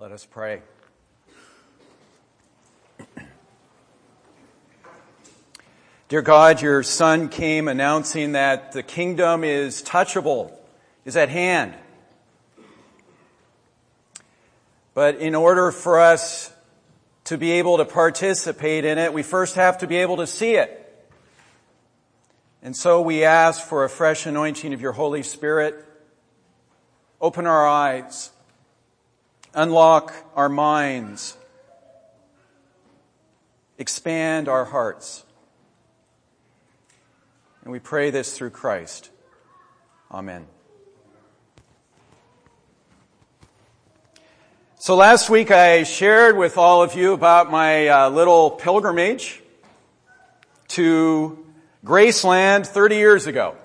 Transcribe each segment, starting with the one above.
Let us pray. Dear God, your Son came announcing that the kingdom is touchable, is at hand. But in order for us to be able to participate in it, we first have to be able to see it. And so we ask for a fresh anointing of your Holy Spirit. Open our eyes. Unlock our minds. Expand our hearts. And we pray this through Christ. Amen. So last week I shared with all of you about my uh, little pilgrimage to Graceland 30 years ago.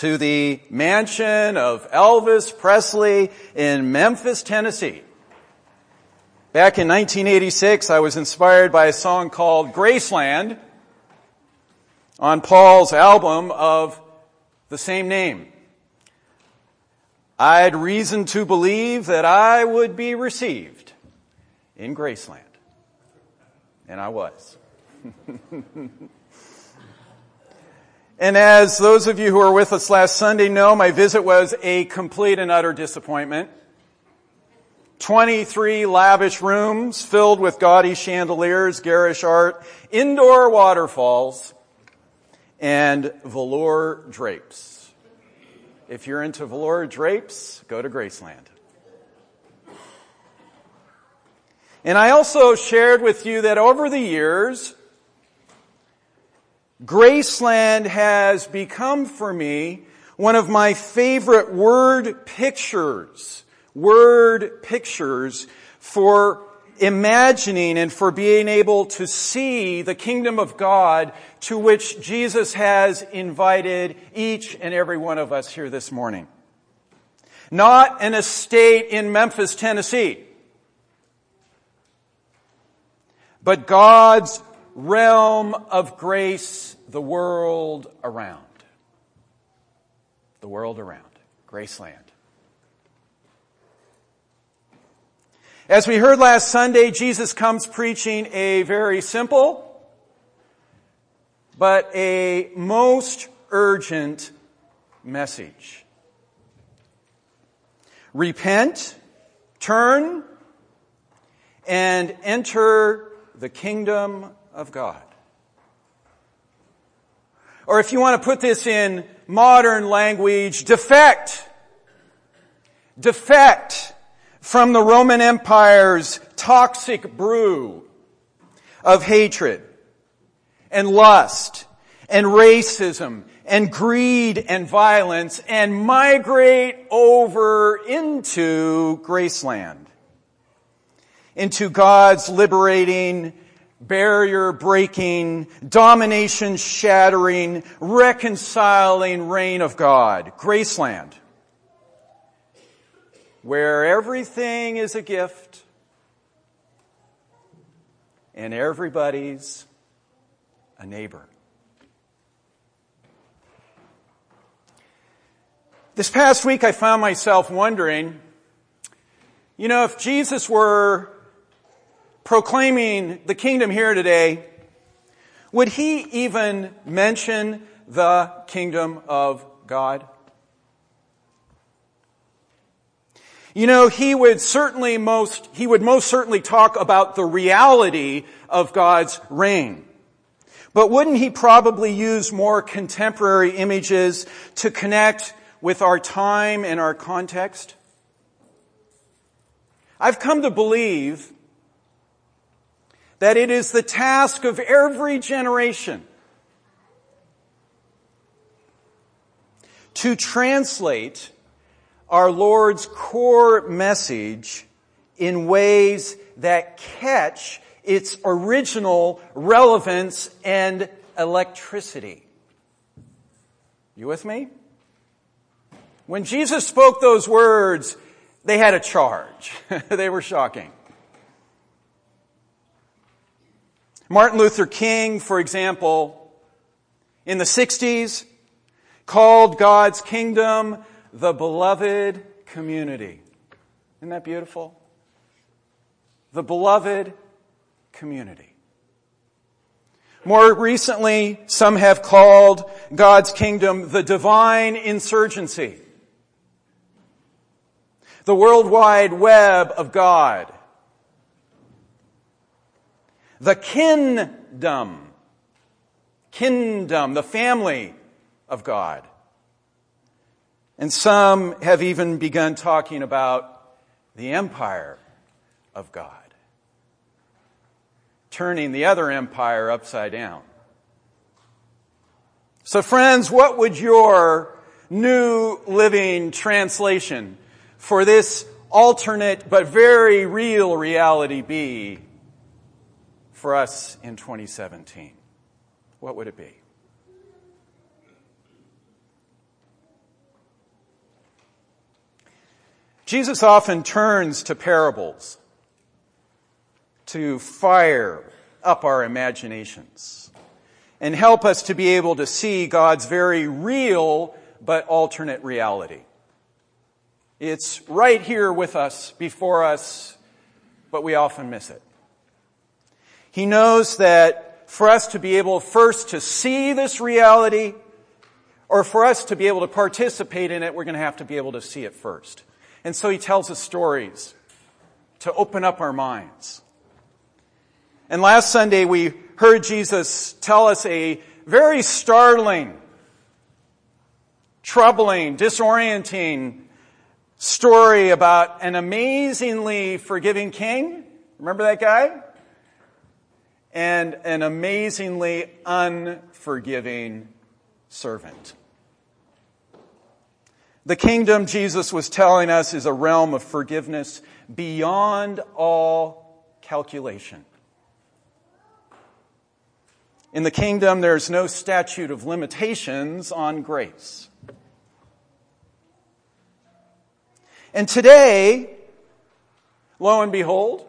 To the mansion of Elvis Presley in Memphis, Tennessee. Back in 1986, I was inspired by a song called Graceland on Paul's album of the same name. I had reason to believe that I would be received in Graceland. And I was. and as those of you who were with us last Sunday know, my visit was a complete and utter disappointment. 23 lavish rooms filled with gaudy chandeliers, garish art, indoor waterfalls, and velour drapes. If you're into velour drapes, go to Graceland. And I also shared with you that over the years, Graceland has become for me one of my favorite word pictures, word pictures for imagining and for being able to see the kingdom of God to which Jesus has invited each and every one of us here this morning. Not an estate in Memphis, Tennessee, but God's realm of grace, the world around. The world around. Graceland. As we heard last Sunday, Jesus comes preaching a very simple, but a most urgent message. Repent, turn, and enter the kingdom of God. Or if you want to put this in modern language, defect. Defect from the Roman Empire's toxic brew of hatred and lust and racism and greed and violence and migrate over into Graceland, into God's liberating, barrier breaking, domination shattering, reconciling reign of God, Graceland where everything is a gift and everybody's a neighbor. This past week I found myself wondering, you know, if Jesus were proclaiming the kingdom here today, would he even mention the kingdom of God? You know, he would certainly most, he would most certainly talk about the reality of God's reign. But wouldn't he probably use more contemporary images to connect with our time and our context? I've come to believe that it is the task of every generation to translate our Lord's core message in ways that catch its original relevance and electricity. You with me? When Jesus spoke those words, they had a charge. they were shocking. Martin Luther King, for example, in the 60s, called God's kingdom the beloved community. Isn't that beautiful? the beloved community. More recently, some have called God's kingdom the divine insurgency. The worldwide web of God. The kingdom. Kingdom, the family of God. And some have even begun talking about the empire of God turning the other empire upside down. So friends, what would your new living translation for this alternate but very real reality be for us in 2017? What would it be? Jesus often turns to parables to fire up our imaginations and help us to be able to see God's very real but alternate reality. It's right here with us, before us, but we often miss it. He knows that for us to be able first to see this reality, or for us to be able to participate in it, we're going to have to be able to see it first. And so he tells us stories to open up our minds. And last Sunday we heard Jesus tell us a very startling, troubling, disorienting story about an amazingly forgiving king. Remember that guy? And an amazingly unforgiving servant. The kingdom Jesus was telling us is a realm of forgiveness beyond all calculation. In the kingdom, there's no statute of limitations on grace. And today, lo and behold,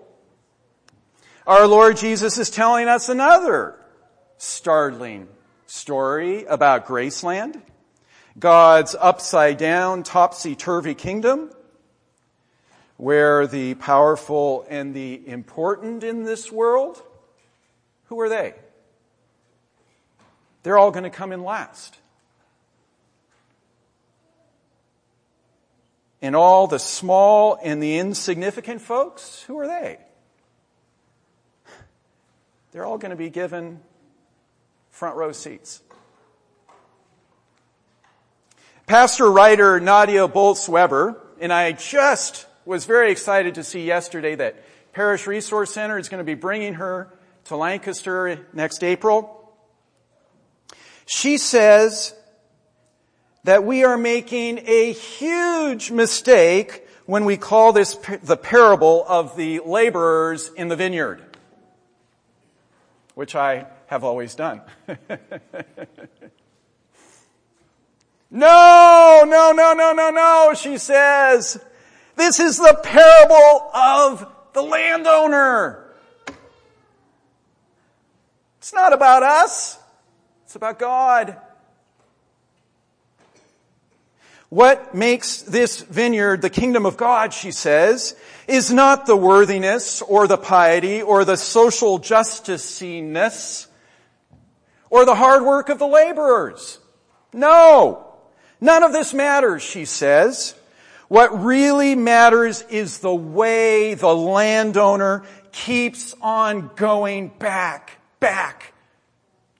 our Lord Jesus is telling us another startling story about Graceland, God's upside down, topsy turvy kingdom, where the powerful and the important in this world, who are they? They're all going to come in last. And all the small and the insignificant folks, who are they? They're all going to be given front row seats. Pastor writer Nadia Bolz-Weber, and I just was very excited to see yesterday that Parish Resource Center is going to be bringing her to Lancaster next April. She says that we are making a huge mistake when we call this the parable of the laborers in the vineyard, which I have always done. no, no, no, no, no, no, she says. This is the parable of the landowner. It's not about us. It's about God. What makes this vineyard the kingdom of God, she says, is not the worthiness or the piety or the social justiciness or the hard work of the laborers. No. None of this matters, she says. What really matters is the way the landowner keeps on going back, back,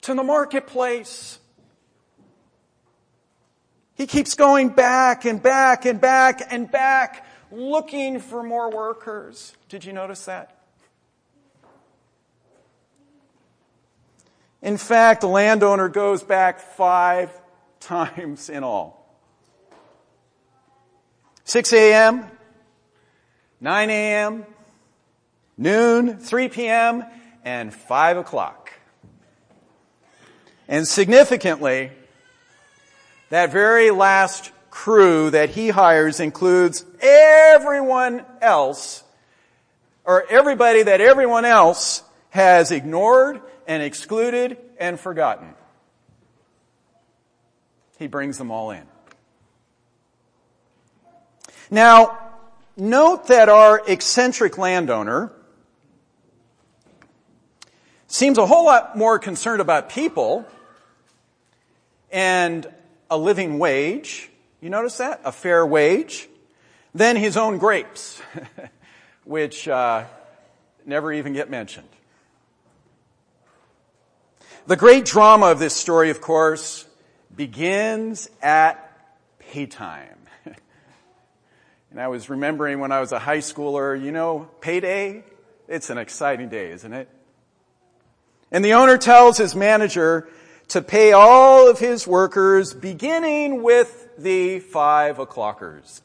to the marketplace. He keeps going back and back and back and back looking for more workers. Did you notice that? In fact, the landowner goes back five times in all. 6 a.m., 9 a.m., noon, 3 p.m., and 5 o'clock. And significantly, that very last crew that he hires includes everyone else, or everybody that everyone else has ignored and excluded and forgotten. He brings them all in. Now, note that our eccentric landowner seems a whole lot more concerned about people and a living wage. You notice that? A fair wage. Then his own grapes, which uh, never even get mentioned. The great drama of this story, of course, begins at paytime. and I was remembering when I was a high schooler, you know, payday, it's an exciting day, isn't it? And the owner tells his manager to pay all of his workers beginning with the five o'clockers.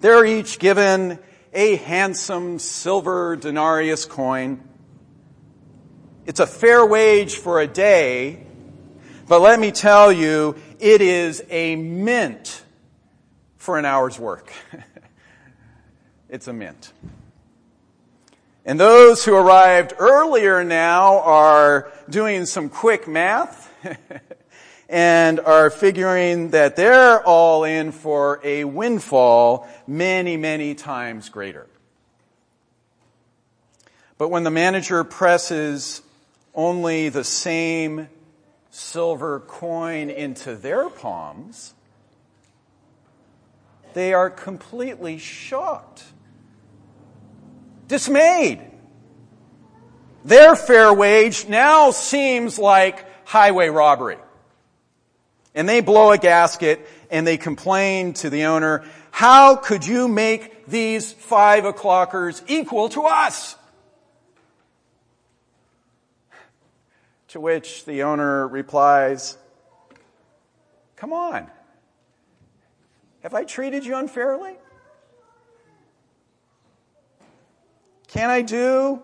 They're each given a handsome silver denarius coin it's a fair wage for a day, but let me tell you, it is a mint for an hour's work. it's a mint. And those who arrived earlier now are doing some quick math and are figuring that they're all in for a windfall many, many times greater. But when the manager presses only the same silver coin into their palms, they are completely shocked, dismayed. Their fair wage now seems like highway robbery. And they blow a gasket and they complain to the owner, how could you make these five o'clockers equal to us? To which the owner replies, Come on. Have I treated you unfairly? Can I do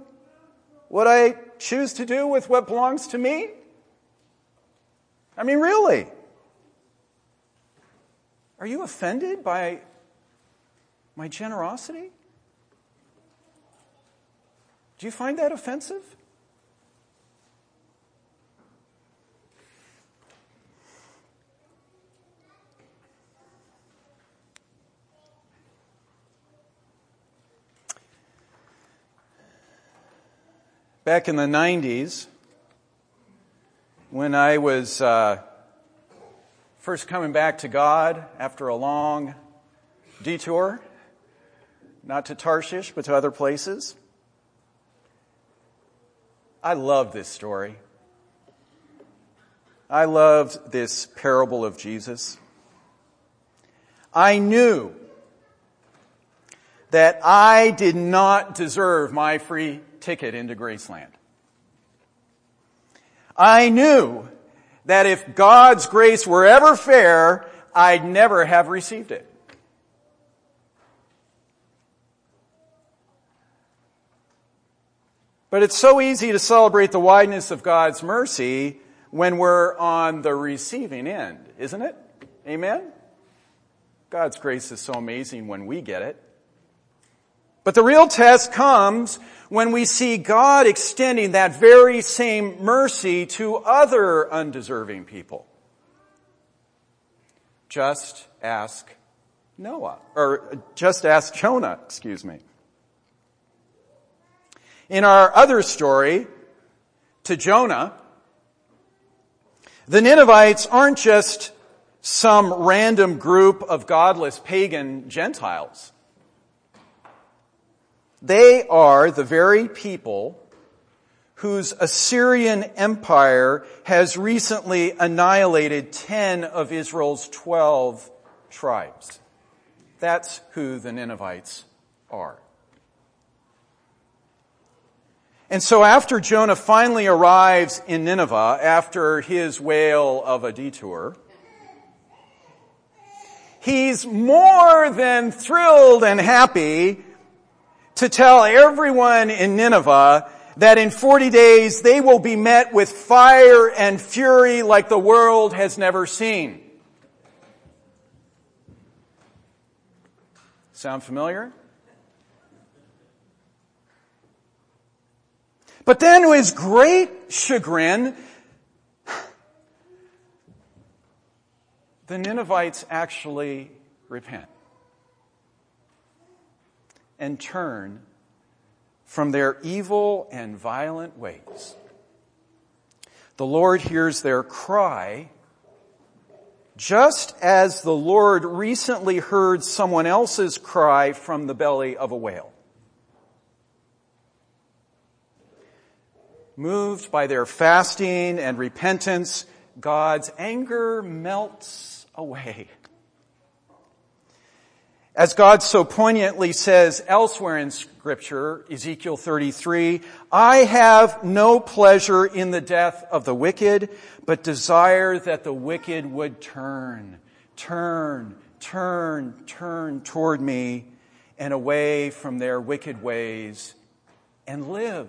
what I choose to do with what belongs to me? I mean, really? Are you offended by my generosity? Do you find that offensive? Back in the 90s, when I was uh, first coming back to God after a long detour, not to Tarshish, but to other places, I love this story. I loved this parable of Jesus. I knew that I did not deserve my free ticket into Graceland. I knew that if God's grace were ever fair, I'd never have received it. But it's so easy to celebrate the wideness of God's mercy when we're on the receiving end, isn't it? Amen? God's grace is so amazing when we get it. But the real test comes when we see God extending that very same mercy to other undeserving people. Just ask Noah, or just ask Jonah, excuse me. In our other story, to Jonah, the Ninevites aren't just some random group of godless pagan Gentiles. They are the very people whose Assyrian empire has recently annihilated 10 of Israel's 12 tribes. That's who the Ninevites are. And so after Jonah finally arrives in Nineveh, after his whale of a detour, he's more than thrilled and happy to tell everyone in Nineveh that in 40 days they will be met with fire and fury like the world has never seen. Sound familiar? But then to his great chagrin, the Ninevites actually repent and turn from their evil and violent ways. The Lord hears their cry, just as the Lord recently heard someone else's cry from the belly of a whale. Moved by their fasting and repentance, God's anger melts away. As God so poignantly says elsewhere in scripture, Ezekiel 33, I have no pleasure in the death of the wicked, but desire that the wicked would turn, turn, turn, turn toward me and away from their wicked ways and live.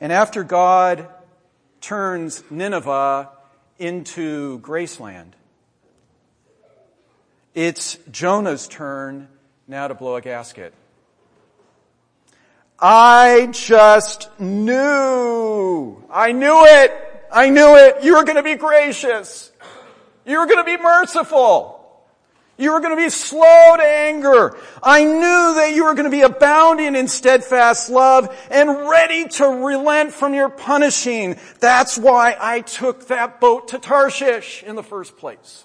And after God turns Nineveh into Graceland. It's Jonah's turn now to blow a gasket. I just knew. I knew it. I knew it. You were going to be gracious. You were going to be merciful. You were going to be slow to anger. I knew that you were going to be abounding in steadfast love and ready to relent from your punishing. That's why I took that boat to Tarshish in the first place.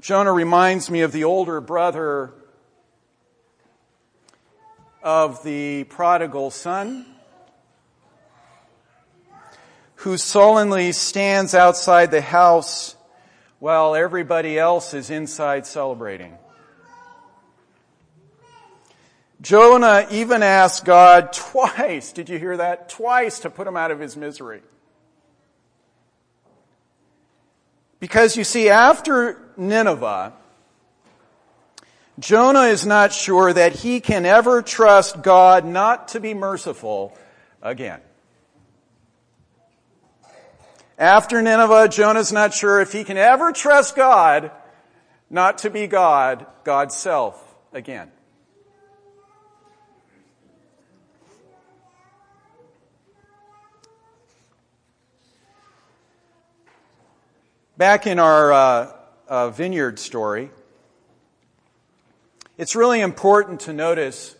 Jonah reminds me of the older brother of the prodigal son who sullenly stands outside the house while everybody else is inside celebrating. Jonah even asked God twice, did you hear that? Twice to put him out of his misery. Because you see, after Nineveh, Jonah is not sure that he can ever trust God not to be merciful again. After Nineveh, Jonah's not sure if he can ever trust God not to be God, God's self, again. Back in our uh, uh, vineyard story, it's really important to notice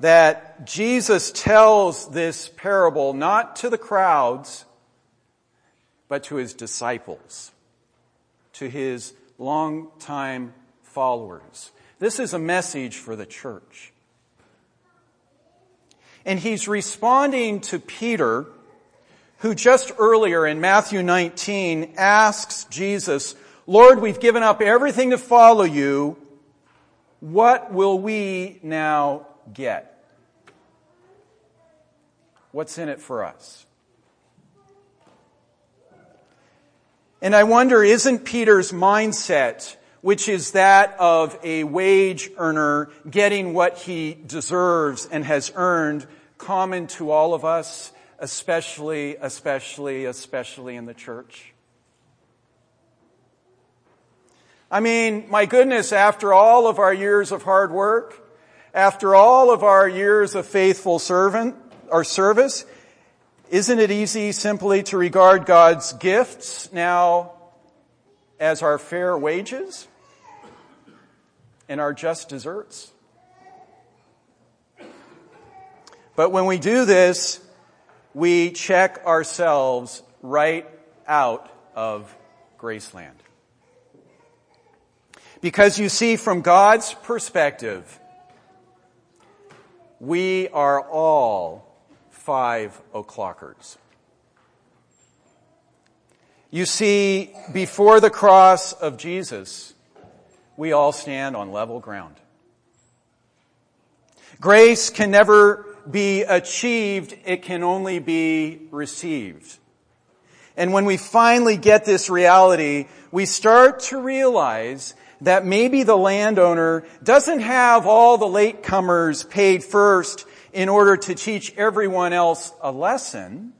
that Jesus tells this parable not to the crowds, but to his disciples, to his longtime followers. This is a message for the church. And he's responding to Peter, who just earlier in Matthew 19 asks Jesus, Lord, we've given up everything to follow you. What will we now get? What's in it for us? And I wonder, isn't Peter's mindset, which is that of a wage earner getting what he deserves and has earned, common to all of us, especially, especially, especially in the church? I mean, my goodness, after all of our years of hard work, after all of our years of faithful servant or service, isn't it easy simply to regard God's gifts now as our fair wages and our just deserts? But when we do this, we check ourselves right out of Graceland. Because you see, from God's perspective, we are all five o'clockers. You see, before the cross of Jesus, we all stand on level ground. Grace can never be achieved, it can only be received. And when we finally get this reality, we start to realize that maybe the landowner doesn't have all the latecomers paid first in order to teach everyone else a lesson,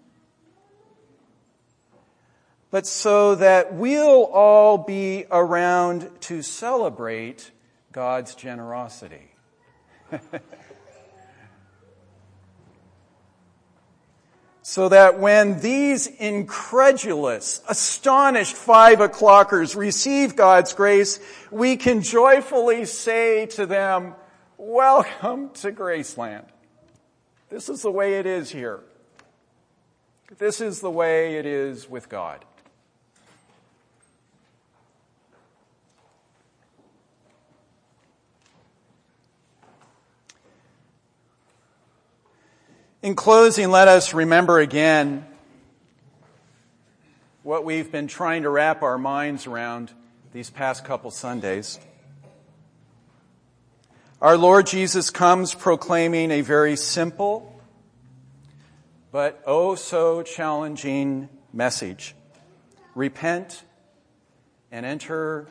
but so that we'll all be around to celebrate God's generosity. so that when these incredulous, astonished five o'clockers receive God's grace, we can joyfully say to them, welcome to Graceland. This is the way it is here. This is the way it is with God. In closing, let us remember again what we've been trying to wrap our minds around these past couple Sundays. Our Lord Jesus comes proclaiming a very simple but oh so challenging message. Repent and enter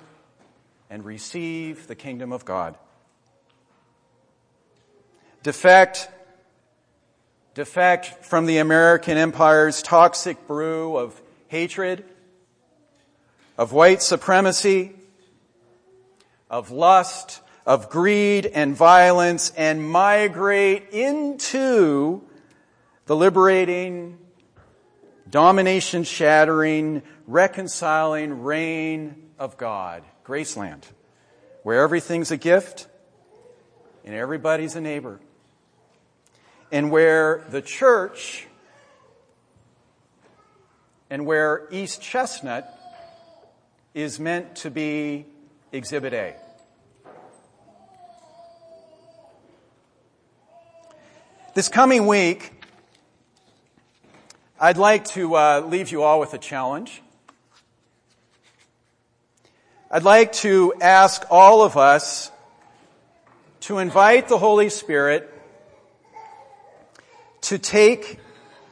and receive the kingdom of God. Defect defect from the American empire's toxic brew of hatred, of white supremacy, of lust, of greed and violence, and migrate into the liberating, domination shattering, reconciling reign of God, Graceland, where everything's a gift and everybody's a neighbor and where the church and where East Chestnut is meant to be Exhibit A. This coming week, I'd like to uh, leave you all with a challenge. I'd like to ask all of us to invite the Holy Spirit to take,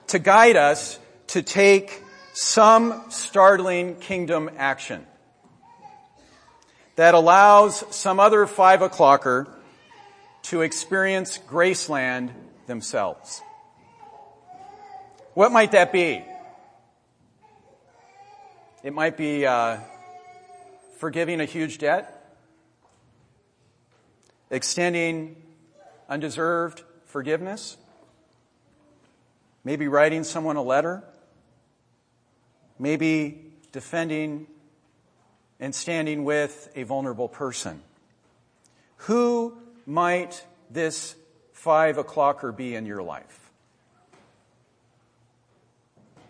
to guide us to take some startling kingdom action that allows some other five o'clocker to experience Graceland themselves. What might that be? It might be uh, forgiving a huge debt, extending undeserved forgiveness, Maybe writing someone a letter. Maybe defending and standing with a vulnerable person. Who might this five o'clocker be in your life?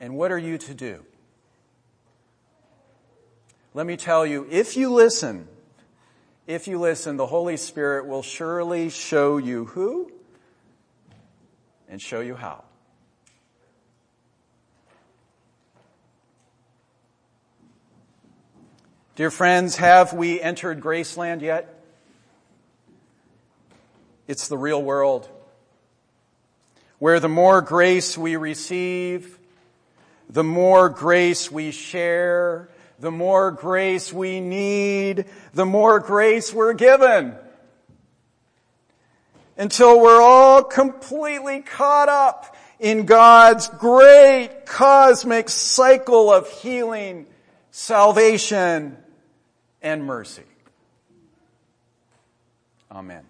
And what are you to do? Let me tell you, if you listen, if you listen, the Holy Spirit will surely show you who and show you how. Dear friends, have we entered Graceland yet? It's the real world where the more grace we receive, the more grace we share, the more grace we need, the more grace we're given. Until we're all completely caught up in God's great cosmic cycle of healing, salvation, and mercy. Amen.